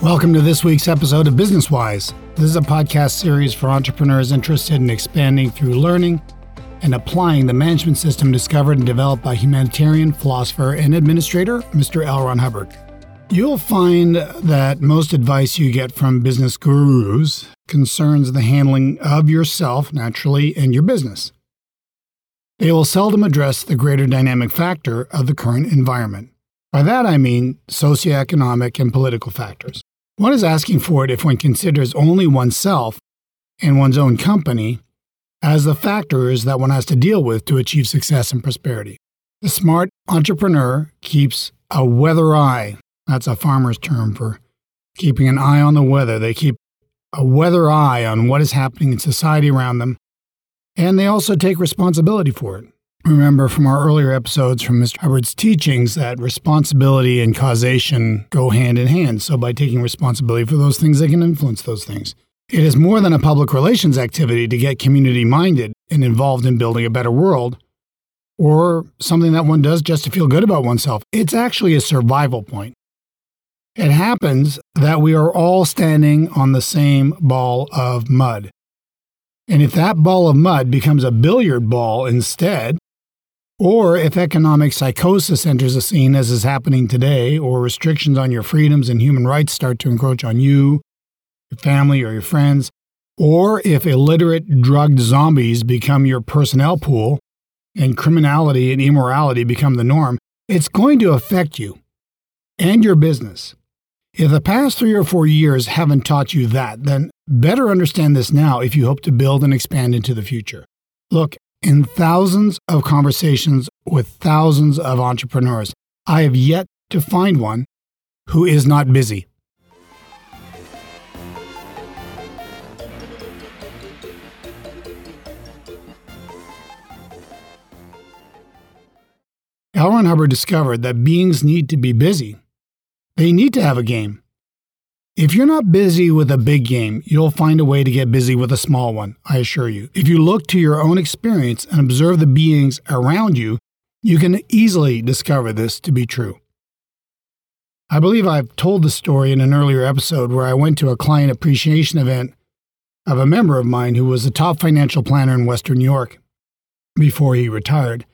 Welcome to this week's episode of Business Wise. This is a podcast series for entrepreneurs interested in expanding through learning and applying the management system discovered and developed by humanitarian, philosopher, and administrator Mr. L. Ron Hubbard. You'll find that most advice you get from business gurus concerns the handling of yourself, naturally, and your business. They will seldom address the greater dynamic factor of the current environment. By that I mean socioeconomic and political factors. One is asking for it if one considers only oneself and one's own company as the factors that one has to deal with to achieve success and prosperity. The smart entrepreneur keeps a weather eye. That's a farmer's term for keeping an eye on the weather. They keep a weather eye on what is happening in society around them, and they also take responsibility for it. Remember from our earlier episodes from Mr. Hubbard's teachings that responsibility and causation go hand in hand. So, by taking responsibility for those things, they can influence those things. It is more than a public relations activity to get community minded and involved in building a better world, or something that one does just to feel good about oneself. It's actually a survival point. It happens that we are all standing on the same ball of mud. And if that ball of mud becomes a billiard ball instead, or if economic psychosis enters the scene, as is happening today, or restrictions on your freedoms and human rights start to encroach on you, your family, or your friends, or if illiterate, drugged zombies become your personnel pool and criminality and immorality become the norm, it's going to affect you and your business. If the past three or four years haven't taught you that, then better understand this now if you hope to build and expand into the future. Look, in thousands of conversations with thousands of entrepreneurs, I have yet to find one who is not busy. L. Hubbard discovered that beings need to be busy. They need to have a game. If you're not busy with a big game, you'll find a way to get busy with a small one, I assure you. If you look to your own experience and observe the beings around you, you can easily discover this to be true. I believe I've told the story in an earlier episode where I went to a client appreciation event of a member of mine who was a top financial planner in Western New York before he retired.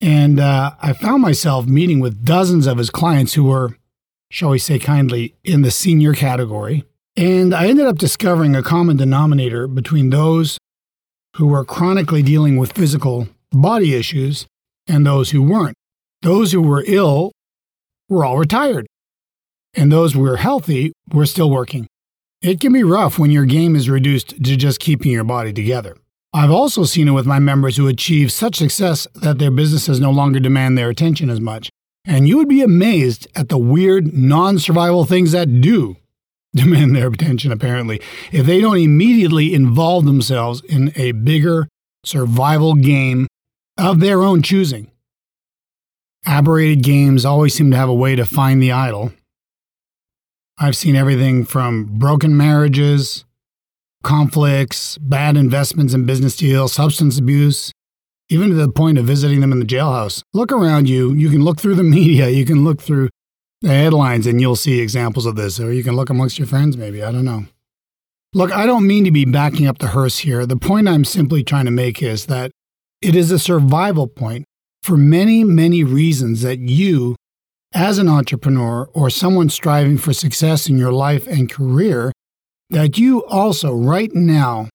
And uh, I found myself meeting with dozens of his clients who were shall we say kindly, in the senior category. And I ended up discovering a common denominator between those who were chronically dealing with physical body issues and those who weren't. Those who were ill were all retired, and those who were healthy were still working. It can be rough when your game is reduced to just keeping your body together. I've also seen it with my members who achieve such success that their businesses no longer demand their attention as much. And you would be amazed at the weird, non survival things that do demand their attention, apparently, if they don't immediately involve themselves in a bigger survival game of their own choosing. Aberrated games always seem to have a way to find the idle. I've seen everything from broken marriages, conflicts, bad investments in business deals, substance abuse, even to the point of visiting them in the jailhouse. Look around you. You can look through the media. You can look through the headlines and you'll see examples of this. Or you can look amongst your friends, maybe. I don't know. Look, I don't mean to be backing up the hearse here. The point I'm simply trying to make is that it is a survival point for many, many reasons that you, as an entrepreneur or someone striving for success in your life and career, that you also right now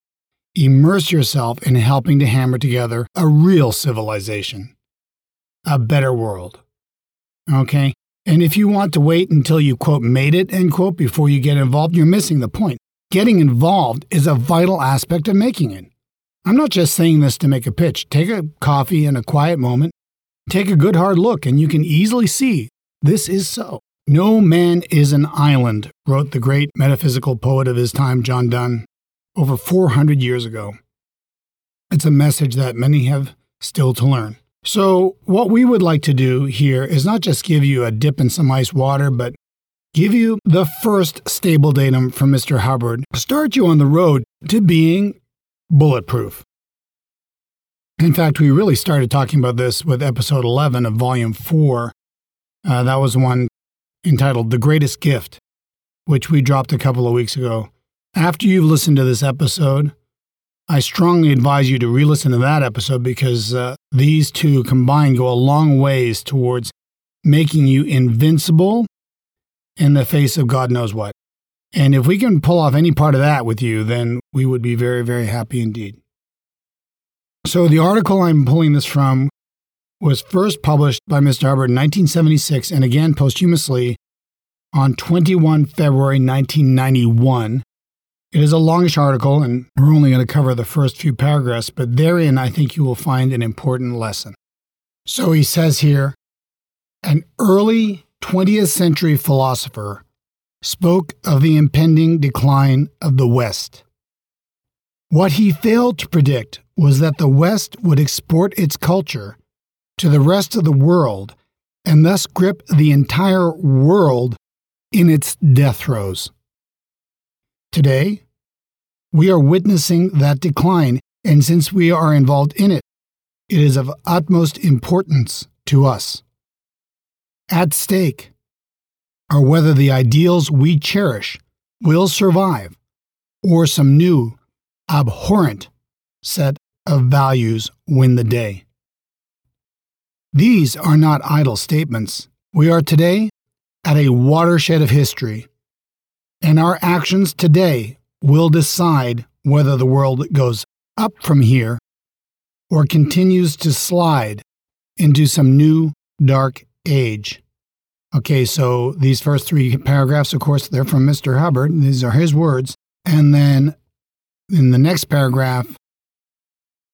immerse yourself in helping to hammer together a real civilization, a better world. Okay? And if you want to wait until you, quote, made it, end quote, before you get involved, you're missing the point. Getting involved is a vital aspect of making it. I'm not just saying this to make a pitch. Take a coffee and a quiet moment, take a good hard look, and you can easily see this is so. No man is an island, wrote the great metaphysical poet of his time, John Donne over 400 years ago. It's a message that many have still to learn. So, what we would like to do here is not just give you a dip in some ice water, but give you the first stable datum from Mr. Hubbard, start you on the road to being bulletproof. In fact, we really started talking about this with episode 11 of volume 4. Uh, that was one entitled The Greatest Gift which we dropped a couple of weeks ago. After you've listened to this episode, I strongly advise you to re listen to that episode because uh, these two combined go a long ways towards making you invincible in the face of God knows what. And if we can pull off any part of that with you, then we would be very, very happy indeed. So, the article I'm pulling this from was first published by Mr. Hubbard in 1976 and again posthumously on 21 February 1991. It is a longish article, and we're only going to cover the first few paragraphs, but therein I think you will find an important lesson. So he says here an early 20th century philosopher spoke of the impending decline of the West. What he failed to predict was that the West would export its culture to the rest of the world and thus grip the entire world in its death throes. Today, we are witnessing that decline, and since we are involved in it, it is of utmost importance to us. At stake are whether the ideals we cherish will survive or some new, abhorrent set of values win the day. These are not idle statements. We are today at a watershed of history, and our actions today will decide whether the world goes up from here or continues to slide into some new dark age. Okay, so these first three paragraphs, of course, they're from Mr. Hubbard. These are his words. And then in the next paragraph,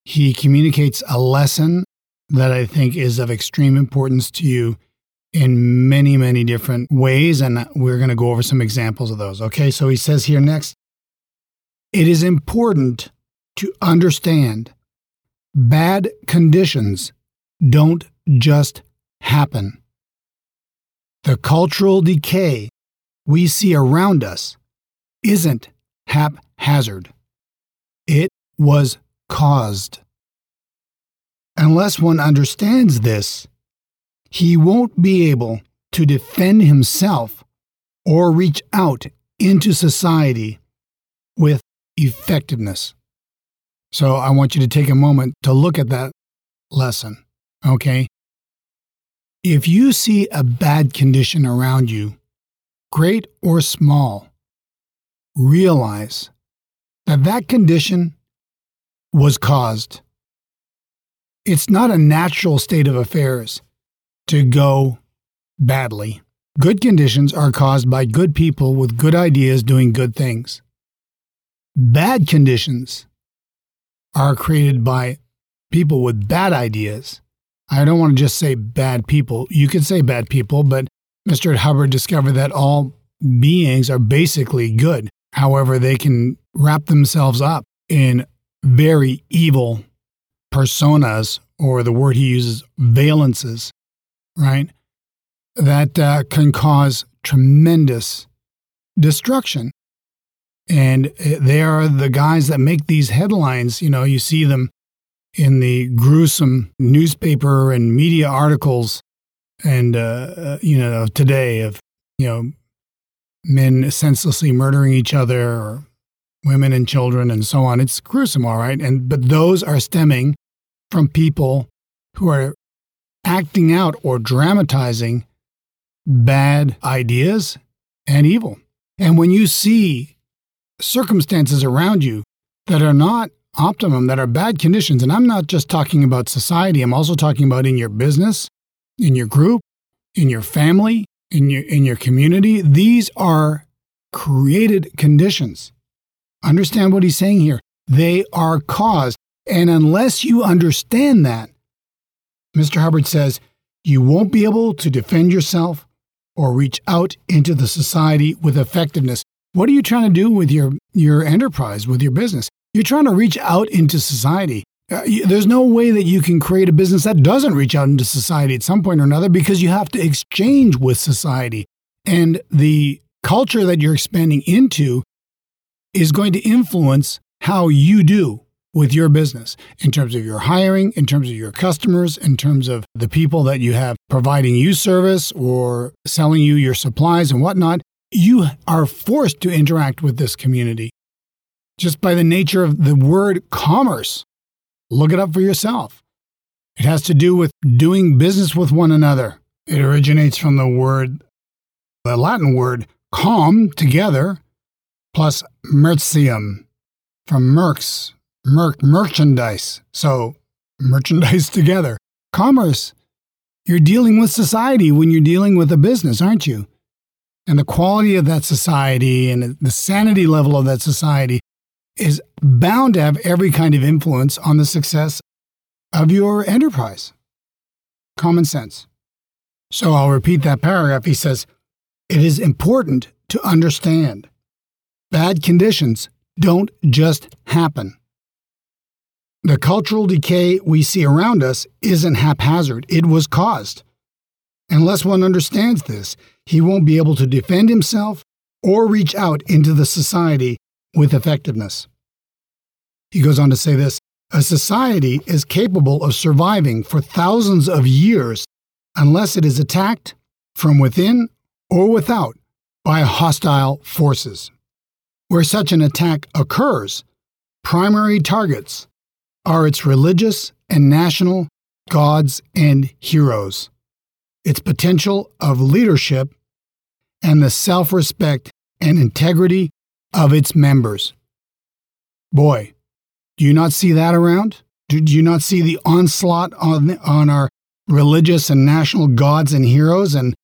he communicates a lesson that I think is of extreme importance to you in many, many different ways. And we're going to go over some examples of those. Okay, so he says here next it is important to understand bad conditions don't just happen. The cultural decay we see around us isn't haphazard. It was caused. Unless one understands this, he won't be able to defend himself or reach out into society with effectiveness. So I want you to take a moment to look at that lesson, okay? If you see a bad condition around you, great or small, realize that that condition was caused it's not a natural state of affairs to go badly. Good conditions are caused by good people with good ideas doing good things. Bad conditions are created by people with bad ideas. I don't want to just say bad people. You could say bad people, but Mr. Hubbard discovered that all beings are basically good. However, they can wrap themselves up in very evil personas, or the word he uses, valences, right? That uh, can cause tremendous destruction. And uh, they are the guys that make these headlines. You know, you see them in the gruesome newspaper and media articles, and, uh, uh you know, today of, you know, men senselessly murdering each other or women and children and so on. It's gruesome, all right. And, but those are stemming from people who are acting out or dramatizing bad ideas and evil. And when you see circumstances around you that are not optimum, that are bad conditions, and I'm not just talking about society, I'm also talking about in your business, in your group, in your family, in your, in your community, these are created conditions. Understand what he's saying here. They are caused. And unless you understand that, Mr. Hubbard says, you won't be able to defend yourself or reach out into the society with effectiveness. What are you trying to do with your, your enterprise, with your business? You're trying to reach out into society. Uh, you, there's no way that you can create a business that doesn't reach out into society at some point or another because you have to exchange with society. And the culture that you're expanding into is going to influence how you do with your business in terms of your hiring, in terms of your customers, in terms of the people that you have providing you service or selling you your supplies and whatnot. you are forced to interact with this community just by the nature of the word commerce. Look it up for yourself. It has to do with doing business with one another. It originates from the word, the Latin word com, together, plus mercium, from merx, merc, merchandise. So merchandise together. Commerce. You're dealing with society when you're dealing with a business, aren't you? And the quality of that society and the sanity level of that society is bound to have every kind of influence on the success of your enterprise. Common sense. So I'll repeat that paragraph. He says, It is important to understand bad conditions don't just happen. The cultural decay we see around us isn't haphazard, it was caused. Unless one understands this, he won't be able to defend himself or reach out into the society with effectiveness. He goes on to say this a society is capable of surviving for thousands of years unless it is attacked from within or without by hostile forces. Where such an attack occurs, primary targets are its religious and national gods and heroes, its potential of leadership, and the self respect and integrity of its members. Boy, do you not see that around? Do, you not see the onslaught on, on our religious and national gods and heroes and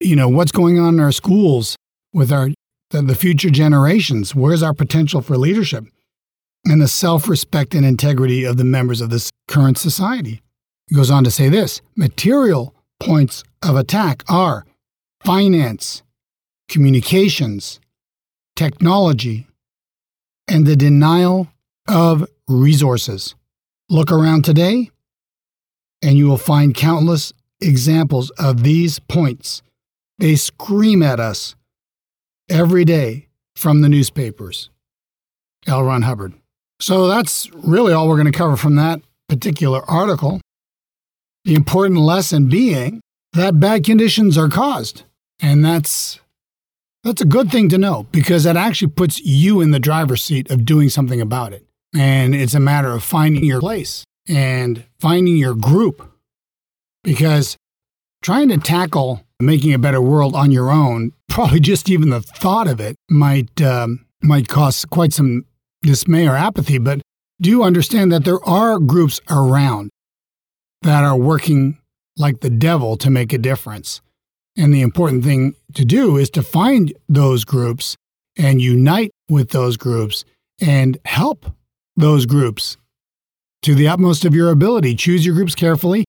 you know what's going on in our schools with our the, the future generations where's our potential for leadership and the self-respect and integrity of the members of this current society he goes on to say this material points of attack are finance communications technology and the denial of resources look around today and you will find countless examples of these points. They scream at us every day from the newspapers. L. Ron Hubbard. So that's really all we're going to cover from that particular article. The important lesson being that bad conditions are caused. And that's that's a good thing to know because that actually puts you in the driver's seat of doing something about it. And it's a matter of finding your place and finding your group because trying to tackle making a better world on your own, probably just even the thought of it might um, might cause quite some dismay or apathy. But do you understand that there are groups around that are working like the devil to make a difference. And the important thing to do is to find those groups and unite with those groups and help those groups to the utmost of your ability. Choose your groups carefully.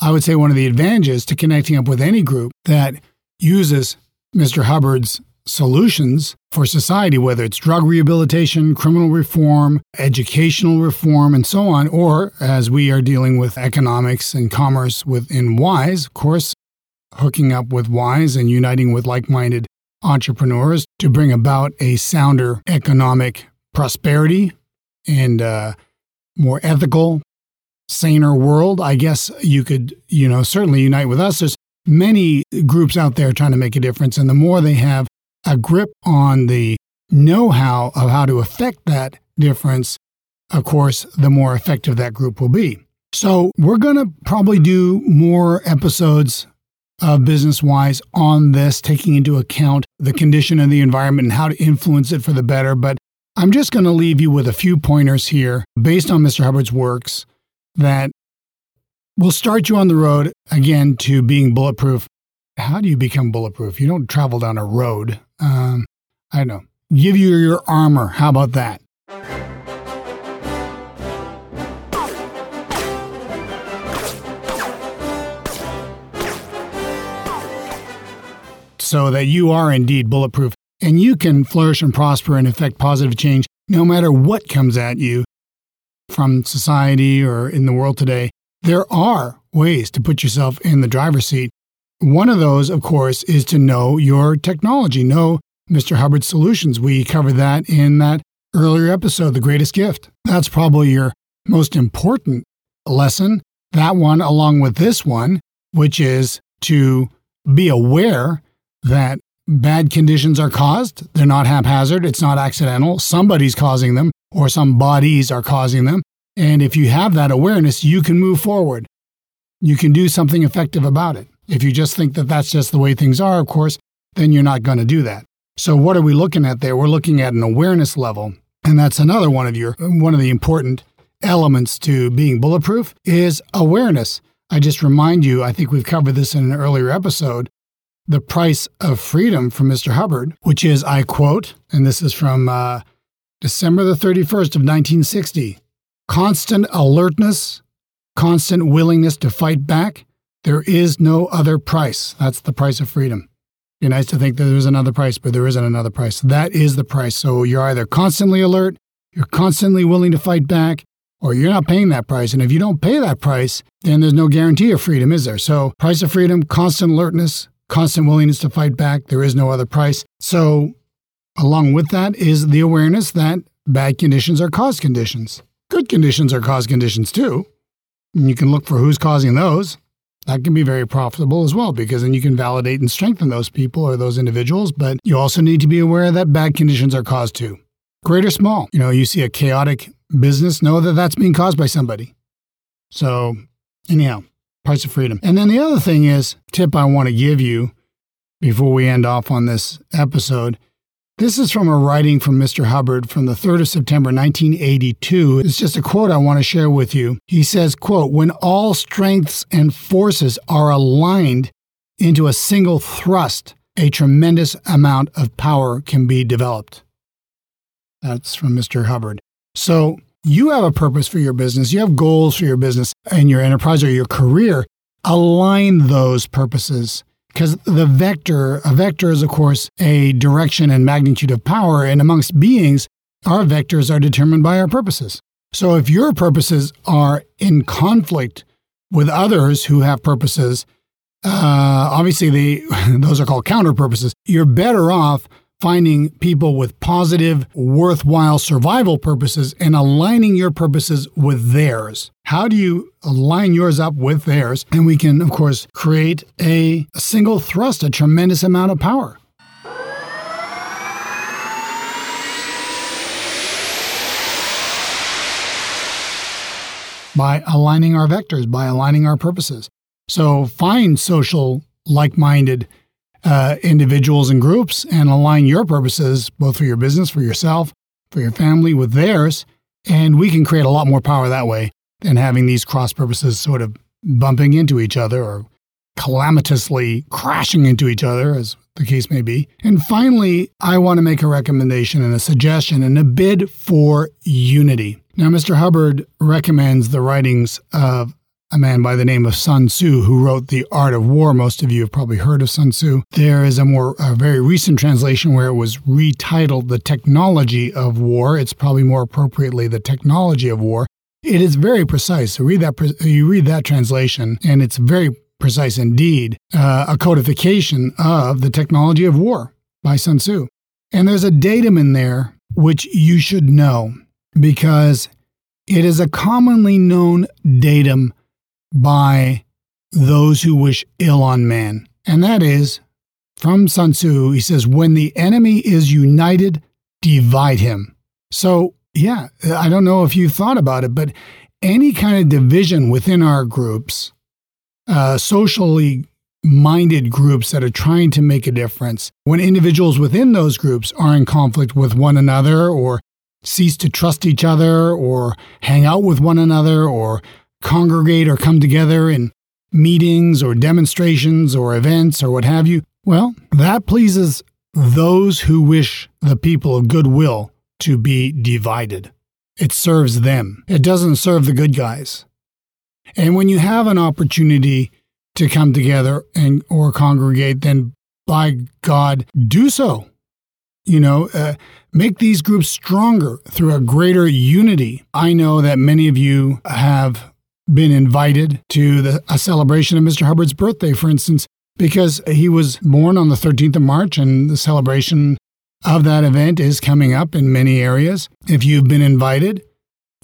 I would say one of the advantages to connecting up with any group that uses Mr. Hubbard's solutions for society, whether it's drug rehabilitation, criminal reform, educational reform, and so on, or as we are dealing with economics and commerce within WISE, of course, hooking up with WISE and uniting with like minded entrepreneurs to bring about a sounder economic prosperity and uh, more ethical, saner world, I guess you could, you know, certainly unite with us. There's many groups out there trying to make a difference. And the more they have a grip on the know how of how to affect that difference, of course, the more effective that group will be. So we're going to probably do more episodes of Business Wise on this, taking into account the condition of the environment and how to influence it for the better. But I'm just going to leave you with a few pointers here based on Mr. Hubbard's works that will start you on the road again to being bulletproof. How do you become bulletproof? You don't travel down a road. Um, I don't know. Give you your armor. How about that? So that you are indeed bulletproof and you can flourish and prosper and affect positive change no matter what comes at you from society or in the world today. There are ways to put yourself in the driver's seat. One of those, of course, is to know your technology, know Mr. Hubbard's solutions. We covered that in that earlier episode, The Greatest Gift. That's probably your most important lesson. That one, along with this one, which is to be aware that bad conditions are caused. They're not haphazard, it's not accidental. Somebody's causing them, or some bodies are causing them. And if you have that awareness, you can move forward. You can do something effective about it. If you just think that that's just the way things are, of course, then you're not going to do that. So what are we looking at there? We're looking at an awareness level, and that's another one of your one of the important elements to being bulletproof is awareness. I just remind you, I think we've covered this in an earlier episode, the price of freedom from Mr. Hubbard, which is, I quote, and this is from uh, December the 31st of 1960, constant alertness, constant willingness to fight back. There is no other price. That's the price of freedom. Be nice to think that there's another price, but there isn't another price. That is the price. So you're either constantly alert, you're constantly willing to fight back, or you're not paying that price. And if you don't pay that price, then there's no guarantee of freedom, is there? So, price of freedom, constant alertness, constant willingness to fight back. There is no other price. So, along with that is the awareness that bad conditions are cause conditions. Good conditions are cause conditions too. And you can look for who's causing those that can be very profitable as well because then you can validate and strengthen those people or those individuals. But you also need to be aware that bad conditions are caused too, great or small. You know, you see a chaotic business, know that that's being caused by somebody. So, anyhow, price of freedom. And then the other thing is, tip I want to give you before we end off on this episode this is from a writing from Mr. Hubbard from the 3rd of September 1982. It's just a quote I want to share with you. He says, quote, "When all strengths and forces are aligned into a single thrust, a tremendous amount of power can be developed." That's from Mr. Hubbard. So, you have a purpose for your business, you have goals for your business and your enterprise or your career. Align those purposes because the vector, a vector is, of course, a direction and magnitude of power. And amongst beings, our vectors are determined by our purposes. So if your purposes are in conflict with others who have purposes, uh, obviously they, those are called counter purposes. You're better off finding people with positive, worthwhile survival purposes and aligning your purposes with theirs. How do you align yours up with theirs? And we can, of course, create a, a single thrust, a tremendous amount of power. By aligning our vectors, by aligning our purposes. So find social, like minded uh, individuals and groups and align your purposes, both for your business, for yourself, for your family, with theirs. And we can create a lot more power that way than having these cross purposes sort of bumping into each other or calamitously crashing into each other, as the case may be. And finally, I want to make a recommendation and a suggestion and a bid for unity. Now, Mr. Hubbard recommends the writings of a man by the name of Sun Tzu who wrote The Art of War. Most of you have probably heard of Sun Tzu. There is a more a very recent translation where it was retitled The Technology of War. It's probably more appropriately The Technology of War. It is very precise. So read that you read that translation and it's very precise indeed. Uh, a codification of the technology of war by Sun Tzu. And there's a datum in there which you should know because it is a commonly known datum by those who wish ill on man. And that is from Sun Tzu, he says, when the enemy is united, divide him. So, yeah, I don't know if you thought about it, but any kind of division within our groups, uh, socially minded groups that are trying to make a difference, when individuals within those groups are in conflict with one another or cease to trust each other or hang out with one another or congregate or come together in meetings or demonstrations or events or what have you, well, that pleases those who wish the people of goodwill to be divided. It serves them. It doesn't serve the good guys. And when you have an opportunity to come together and or congregate, then by God, do so. You know, uh, make these groups stronger through a greater unity. I know that many of you have been invited to the, a celebration of Mr. Hubbard's birthday, for instance, because he was born on the 13th of March and the celebration of that event is coming up in many areas. If you've been invited,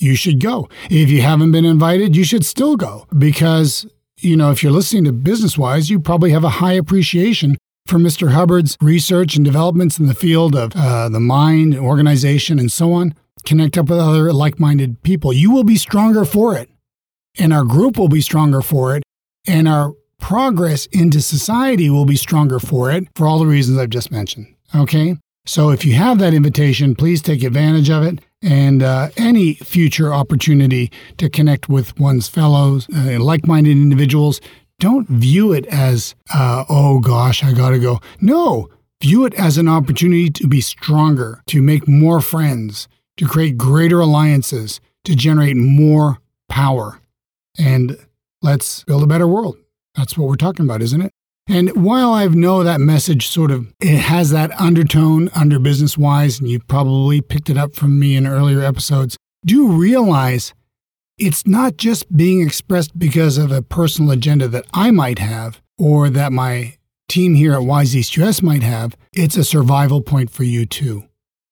you should go. If you haven't been invited, you should still go because, you know, if you're listening to business wise, you probably have a high appreciation for Mr. Hubbard's research and developments in the field of uh, the mind, organization, and so on. Connect up with other like minded people. You will be stronger for it. And our group will be stronger for it. And our progress into society will be stronger for it for all the reasons I've just mentioned. Okay? So if you have that invitation, please take advantage of it. And uh, any future opportunity to connect with one's fellows, uh, like minded individuals, don't view it as, uh, oh gosh, I gotta go. No, view it as an opportunity to be stronger, to make more friends, to create greater alliances, to generate more power. And let's build a better world. That's what we're talking about, isn't it? And while I know that message sort of it has that undertone under business wise, and you probably picked it up from me in earlier episodes, do realize it's not just being expressed because of a personal agenda that I might have or that my team here at Wise East US might have. It's a survival point for you too.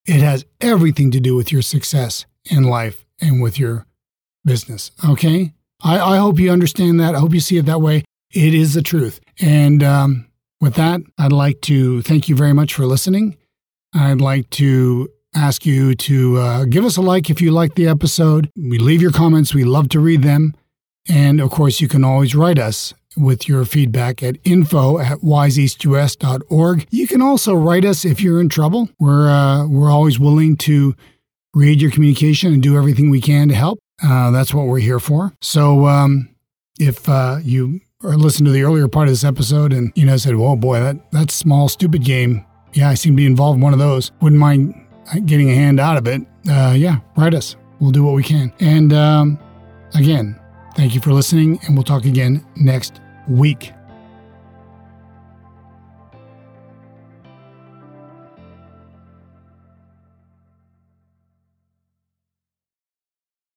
It has everything to do with your success in life and with your business. Okay? I, I hope you understand that. I hope you see it that way. It is the truth. And um, with that, I'd like to thank you very much for listening. I'd like to ask you to uh, give us a like if you like the episode. We leave your comments, we love to read them. And of course, you can always write us with your feedback at info at wiseeastus.org. You can also write us if you're in trouble. We're, uh, we're always willing to read your communication and do everything we can to help. Uh, that's what we're here for. So um, if uh, you or listened to the earlier part of this episode and, you know, said, whoa, boy, that, that small, stupid game. Yeah, I seem to be involved in one of those. Wouldn't mind getting a hand out of it. Uh, yeah, write us. We'll do what we can. And um, again, thank you for listening, and we'll talk again next week.